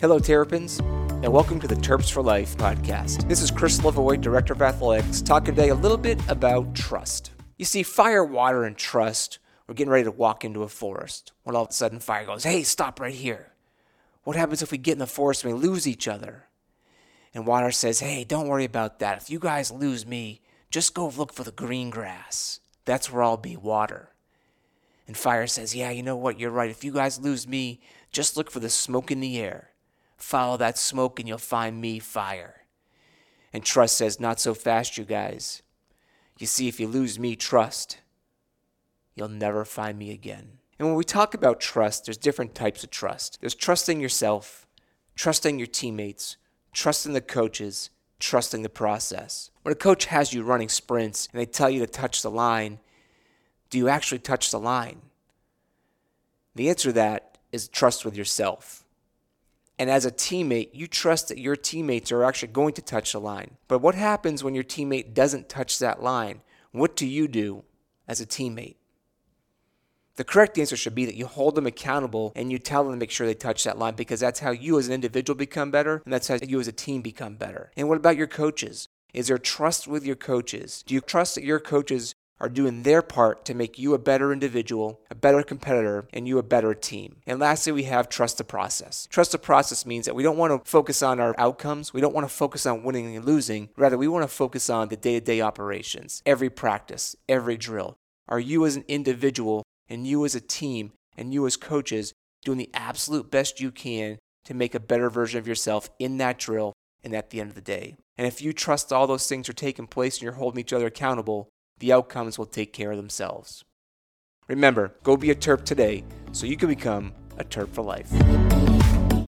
Hello, Terrapins, and welcome to the Terps for Life podcast. This is Chris Lavoie, Director of Athletics, talking today a little bit about trust. You see, fire, water, and trust, we're getting ready to walk into a forest when all of a sudden fire goes, hey, stop right here. What happens if we get in the forest and we lose each other? And water says, hey, don't worry about that. If you guys lose me, just go look for the green grass. That's where I'll be water. And fire says, yeah, you know what? You're right. If you guys lose me, just look for the smoke in the air. Follow that smoke and you'll find me fire. And trust says, Not so fast, you guys. You see, if you lose me, trust, you'll never find me again. And when we talk about trust, there's different types of trust. There's trusting yourself, trusting your teammates, trusting the coaches, trusting the process. When a coach has you running sprints and they tell you to touch the line, do you actually touch the line? The answer to that is trust with yourself. And as a teammate, you trust that your teammates are actually going to touch the line. But what happens when your teammate doesn't touch that line? What do you do as a teammate? The correct answer should be that you hold them accountable and you tell them to make sure they touch that line because that's how you as an individual become better and that's how you as a team become better. And what about your coaches? Is there trust with your coaches? Do you trust that your coaches are doing their part to make you a better individual, a better competitor, and you a better team. And lastly, we have trust the process. Trust the process means that we don't want to focus on our outcomes. We don't want to focus on winning and losing. Rather, we want to focus on the day to day operations, every practice, every drill. Are you as an individual and you as a team and you as coaches doing the absolute best you can to make a better version of yourself in that drill and at the end of the day? And if you trust all those things are taking place and you're holding each other accountable, the outcomes will take care of themselves. Remember, go be a Terp today so you can become a Terp for life.